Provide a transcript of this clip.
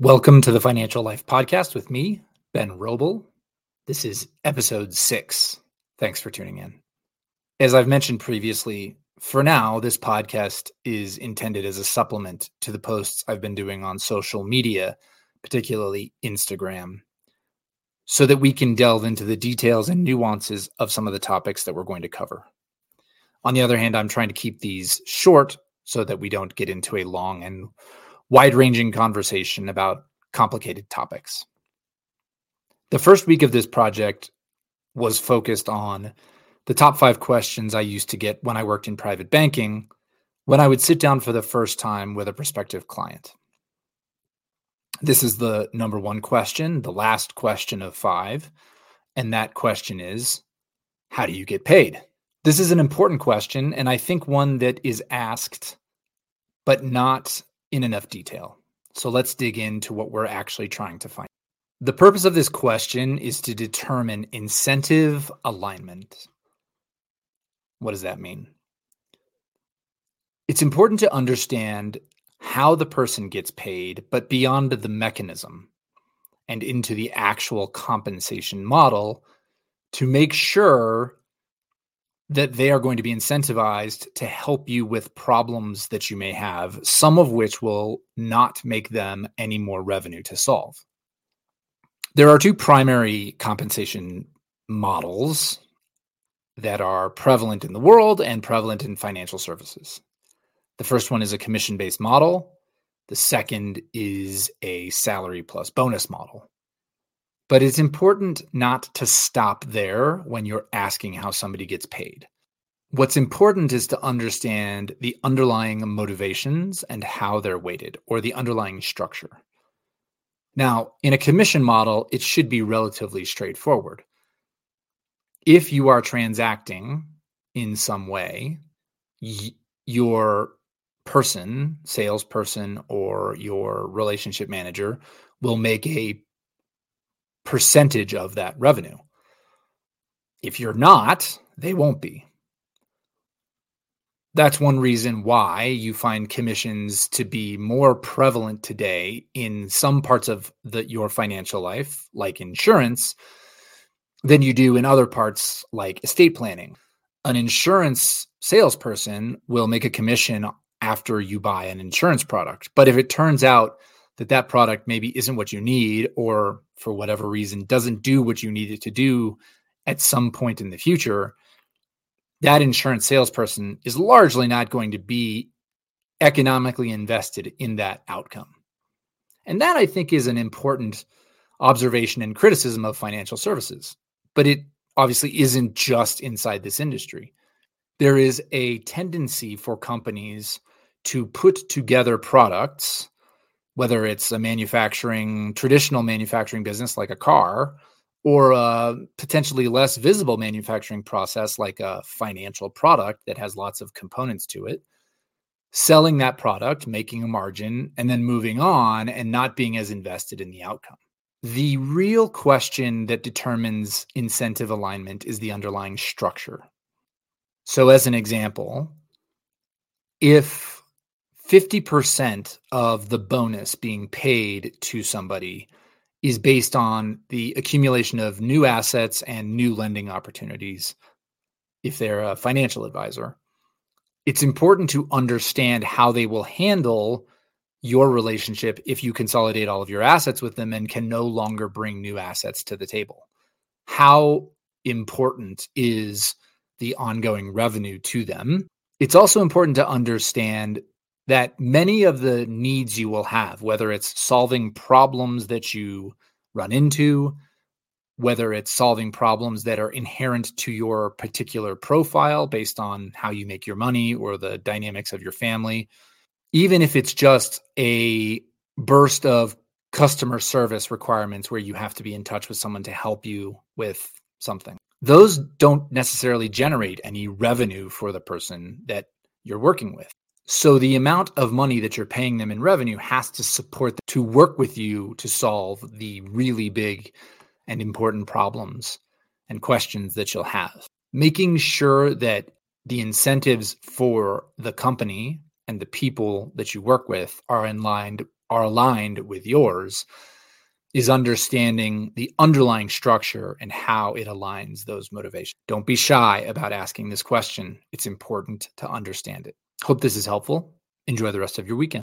Welcome to the Financial Life Podcast with me, Ben Roble. This is episode six. Thanks for tuning in. As I've mentioned previously, for now, this podcast is intended as a supplement to the posts I've been doing on social media, particularly Instagram, so that we can delve into the details and nuances of some of the topics that we're going to cover. On the other hand, I'm trying to keep these short so that we don't get into a long and wide ranging conversation about complicated topics. The first week of this project was focused on the top five questions I used to get when I worked in private banking when I would sit down for the first time with a prospective client. This is the number one question, the last question of five. And that question is How do you get paid? This is an important question, and I think one that is asked, but not in enough detail. So let's dig into what we're actually trying to find. The purpose of this question is to determine incentive alignment. What does that mean? It's important to understand how the person gets paid, but beyond the mechanism and into the actual compensation model to make sure that they are going to be incentivized to help you with problems that you may have, some of which will not make them any more revenue to solve. There are two primary compensation models that are prevalent in the world and prevalent in financial services. The first one is a commission based model, the second is a salary plus bonus model. But it's important not to stop there when you're asking how somebody gets paid. What's important is to understand the underlying motivations and how they're weighted or the underlying structure. Now, in a commission model, it should be relatively straightforward. If you are transacting in some way, y- your person, salesperson, or your relationship manager will make a percentage of that revenue. If you're not, they won't be. That's one reason why you find commissions to be more prevalent today in some parts of the, your financial life, like insurance, than you do in other parts, like estate planning. An insurance salesperson will make a commission after you buy an insurance product. But if it turns out that that product maybe isn't what you need or for whatever reason doesn't do what you need it to do at some point in the future that insurance salesperson is largely not going to be economically invested in that outcome. And that i think is an important observation and criticism of financial services but it obviously isn't just inside this industry. There is a tendency for companies to put together products whether it's a manufacturing, traditional manufacturing business like a car, or a potentially less visible manufacturing process like a financial product that has lots of components to it, selling that product, making a margin, and then moving on and not being as invested in the outcome. The real question that determines incentive alignment is the underlying structure. So, as an example, if 50% of the bonus being paid to somebody is based on the accumulation of new assets and new lending opportunities if they're a financial advisor. It's important to understand how they will handle your relationship if you consolidate all of your assets with them and can no longer bring new assets to the table. How important is the ongoing revenue to them? It's also important to understand that many of the needs you will have, whether it's solving problems that you run into, whether it's solving problems that are inherent to your particular profile based on how you make your money or the dynamics of your family, even if it's just a burst of customer service requirements where you have to be in touch with someone to help you with something. Those don't necessarily generate any revenue for the person that you're working with. So the amount of money that you're paying them in revenue has to support them, to work with you to solve the really big and important problems and questions that you'll have. Making sure that the incentives for the company and the people that you work with are in line are aligned with yours is understanding the underlying structure and how it aligns those motivations. Don't be shy about asking this question. It's important to understand it. Hope this is helpful. Enjoy the rest of your weekend.